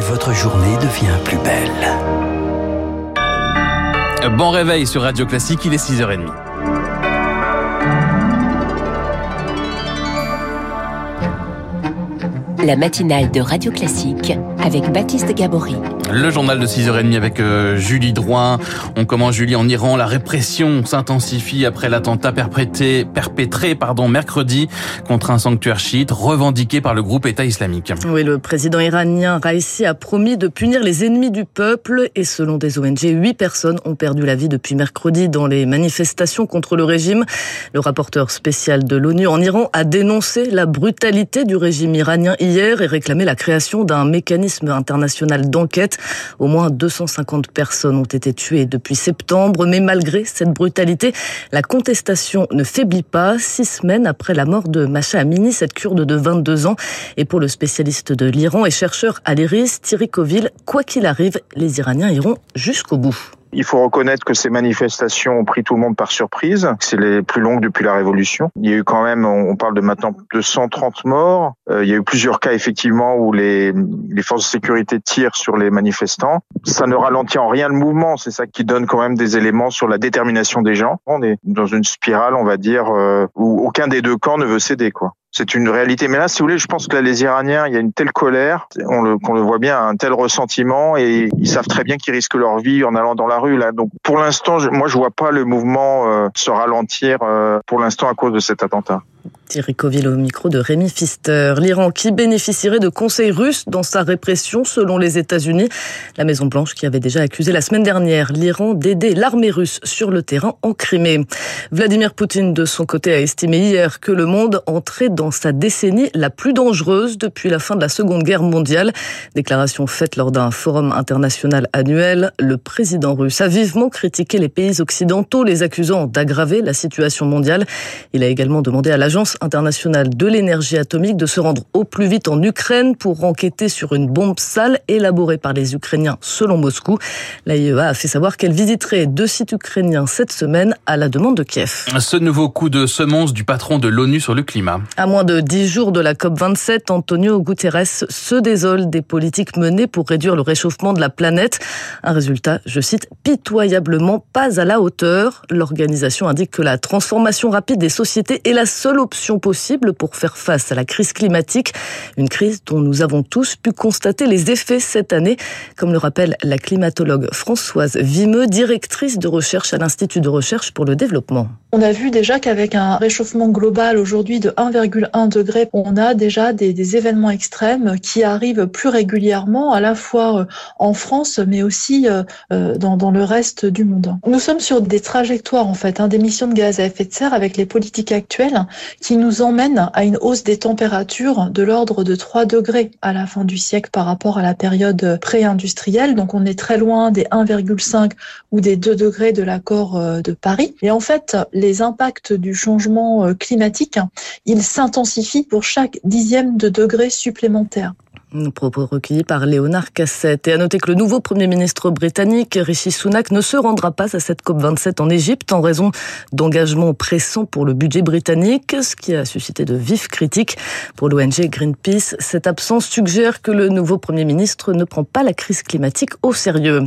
et votre journée devient plus belle. Bon réveil sur Radio Classique, il est 6h30. La matinale de Radio Classique avec Baptiste Gabory. Le journal de 6h30 avec euh, Julie Drouin. On commence Julie en Iran. La répression s'intensifie après l'attentat perpétré, perpétré pardon, mercredi contre un sanctuaire chiite revendiqué par le groupe État islamique. Oui, le président iranien Raisi a promis de punir les ennemis du peuple et selon des ONG, huit personnes ont perdu la vie depuis mercredi dans les manifestations contre le régime. Le rapporteur spécial de l'ONU en Iran a dénoncé la brutalité du régime iranien hier et réclamé la création d'un mécanisme international d'enquête au moins 250 personnes ont été tuées depuis septembre, mais malgré cette brutalité, la contestation ne faiblit pas. Six semaines après la mort de Macha Amini, cette kurde de 22 ans, et pour le spécialiste de l'Iran et chercheur à l'IRIS, Thierry Coville, quoi qu'il arrive, les Iraniens iront jusqu'au bout. Il faut reconnaître que ces manifestations ont pris tout le monde par surprise. C'est les plus longues depuis la Révolution. Il y a eu quand même, on parle de maintenant de 130 morts. Euh, il y a eu plusieurs cas effectivement où les, les forces de sécurité tirent sur les manifestants. Ça ne ralentit en rien le mouvement. C'est ça qui donne quand même des éléments sur la détermination des gens. On est dans une spirale, on va dire, euh, où aucun des deux camps ne veut céder, quoi. C'est une réalité. Mais là, si vous voulez, je pense que là, les Iraniens, il y a une telle colère, on le, qu'on le voit bien, un tel ressentiment, et ils savent très bien qu'ils risquent leur vie en allant dans la rue. Là, donc pour l'instant, moi, je vois pas le mouvement euh, se ralentir euh, pour l'instant à cause de cet attentat. Thierry Coville au micro de Rémi Pfister. L'Iran qui bénéficierait de conseils russes dans sa répression selon les États-Unis. La Maison-Blanche qui avait déjà accusé la semaine dernière l'Iran d'aider l'armée russe sur le terrain en Crimée. Vladimir Poutine de son côté a estimé hier que le monde entrait dans sa décennie la plus dangereuse depuis la fin de la Seconde Guerre mondiale. Déclaration faite lors d'un forum international annuel. Le président russe a vivement critiqué les pays occidentaux, les accusant d'aggraver la situation mondiale. Il a également demandé à l'agence internationale de l'énergie atomique de se rendre au plus vite en Ukraine pour enquêter sur une bombe sale élaborée par les Ukrainiens selon Moscou. L'AIEA a fait savoir qu'elle visiterait deux sites ukrainiens cette semaine à la demande de Kiev. Ce nouveau coup de semonce du patron de l'ONU sur le climat. À moins de dix jours de la COP27, Antonio Guterres se désole des politiques menées pour réduire le réchauffement de la planète. Un résultat, je cite, pitoyablement pas à la hauteur. L'organisation indique que la transformation rapide des sociétés est la seule option possible pour faire face à la crise climatique, une crise dont nous avons tous pu constater les effets cette année, comme le rappelle la climatologue Françoise Vimeux, directrice de recherche à l'Institut de recherche pour le développement. On a vu déjà qu'avec un réchauffement global aujourd'hui de 1,1 degré, on a déjà des, événements extrêmes qui arrivent plus régulièrement, à la fois euh, en France, mais aussi euh, euh, dans, dans le reste du monde. Nous sommes sur des trajectoires, en fait, hein, d'émissions de gaz à effet de serre avec les politiques actuelles qui nous emmènent à une hausse des températures de l'ordre de 3 degrés à la fin du siècle par rapport à la période pré-industrielle. Donc on est très loin des 1,5 ou des 2 degrés de l'accord de Paris. Et en fait, les impacts du changement climatique, ils s'intensifient pour chaque dixième de degré supplémentaire. Propos recueillis par Léonard Cassette. Et à noter que le nouveau Premier ministre britannique, Rishi Sunak, ne se rendra pas à cette COP27 en Égypte en raison d'engagements pressants pour le budget britannique, ce qui a suscité de vives critiques. Pour l'ONG Greenpeace, cette absence suggère que le nouveau Premier ministre ne prend pas la crise climatique au sérieux.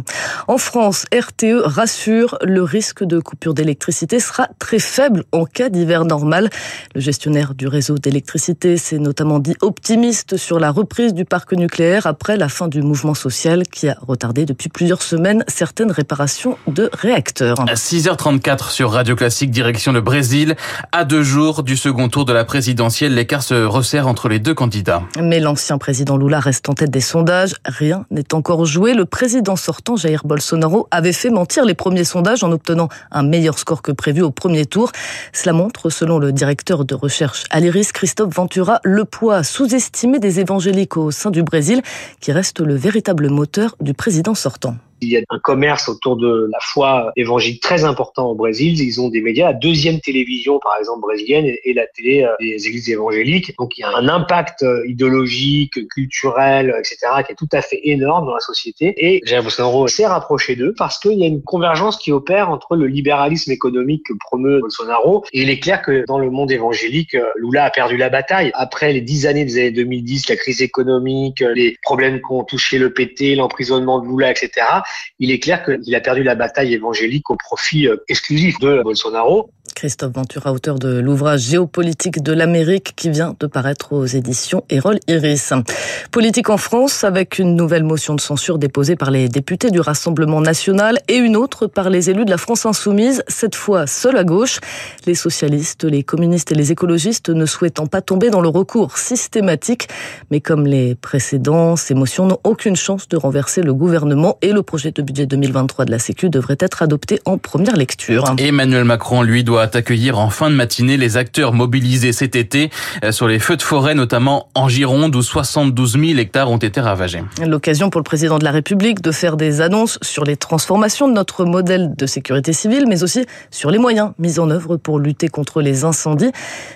En France, RTE rassure, le risque de coupure d'électricité sera très faible en cas d'hiver normal. Le gestionnaire du réseau d'électricité s'est notamment dit optimiste sur la reprise du parc nucléaire après la fin du mouvement social qui a retardé depuis plusieurs semaines certaines réparations de réacteurs. À 6h34 sur Radio Classique, direction le Brésil. À deux jours du second tour de la présidentielle, l'écart se resserre entre les deux candidats. Mais l'ancien président Lula reste en tête des sondages. Rien n'est encore joué. Le président sortant, Jair Bolsonaro, avait fait mentir les premiers sondages en obtenant un meilleur score que prévu au premier tour. Cela montre, selon le directeur de recherche à l'IRIS, Christophe Ventura, le poids sous-estimé des évangélicaux du Brésil, qui reste le véritable moteur du président sortant. Il y a un commerce autour de la foi évangélique très important au Brésil. Ils ont des médias, la deuxième télévision, par exemple, brésilienne et la télé des églises évangéliques. Donc, il y a un impact idéologique, culturel, etc., qui est tout à fait énorme dans la société. Et Jair Bolsonaro s'est rapproché d'eux parce qu'il y a une convergence qui opère entre le libéralisme économique que promeut Bolsonaro. Et il est clair que dans le monde évangélique, Lula a perdu la bataille. Après les dix années des années 2010, la crise économique, les problèmes qu'ont touché le PT, l'emprisonnement de Lula, etc., il est clair qu'il a perdu la bataille évangélique au profit euh, exclusif de Bolsonaro. Christophe Ventura, auteur de l'ouvrage Géopolitique de l'Amérique qui vient de paraître aux éditions Erol Iris. Politique en France avec une nouvelle motion de censure déposée par les députés du Rassemblement national et une autre par les élus de la France insoumise, cette fois seule à gauche. Les socialistes, les communistes et les écologistes ne souhaitant pas tomber dans le recours systématique. Mais comme les précédents, ces motions n'ont aucune chance de renverser le gouvernement et le projet de budget 2023 de la Sécu devrait être adopté en première lecture. Emmanuel Macron, lui, doit accueillir en fin de matinée les acteurs mobilisés cet été euh, sur les feux de forêt, notamment en Gironde, où 72 000 hectares ont été ravagés. L'occasion pour le président de la République de faire des annonces sur les transformations de notre modèle de sécurité civile, mais aussi sur les moyens mis en œuvre pour lutter contre les incendies.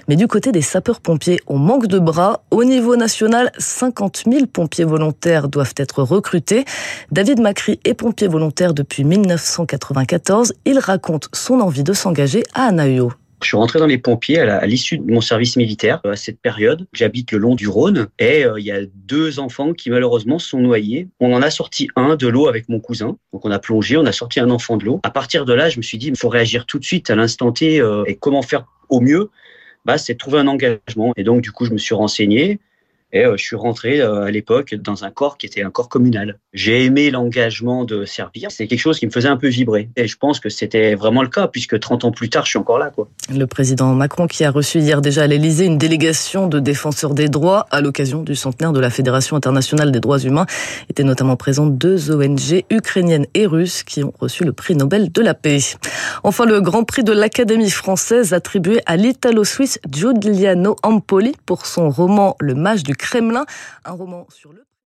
Mais du côté des sapeurs-pompiers, on manque de bras. Au niveau national, 50 000 pompiers volontaires doivent être recrutés. David Macri est pompier volontaire depuis 1994. Il raconte son envie de s'engager à Anahuo. Je suis rentré dans les pompiers à l'issue de mon service militaire à cette période. J'habite le long du Rhône et euh, il y a deux enfants qui malheureusement sont noyés. On en a sorti un de l'eau avec mon cousin. Donc on a plongé, on a sorti un enfant de l'eau. À partir de là, je me suis dit il faut réagir tout de suite à l'instant T euh, et comment faire au mieux? Bah, c'est trouver un engagement. Et donc, du coup, je me suis renseigné. Et euh, je suis rentré euh, à l'époque dans un corps qui était un corps communal. J'ai aimé l'engagement de servir. C'est quelque chose qui me faisait un peu vibrer. Et je pense que c'était vraiment le cas, puisque 30 ans plus tard, je suis encore là. Quoi. Le président Macron, qui a reçu hier déjà à l'Élysée une délégation de défenseurs des droits à l'occasion du centenaire de la Fédération internationale des droits humains, était notamment présent deux ONG ukrainiennes et russes qui ont reçu le prix Nobel de la paix. Enfin, le Grand Prix de l'Académie française attribué à l'Italo-Suisse Giuliano Ampoli pour son roman Le Mage du Kremlin, un roman sur le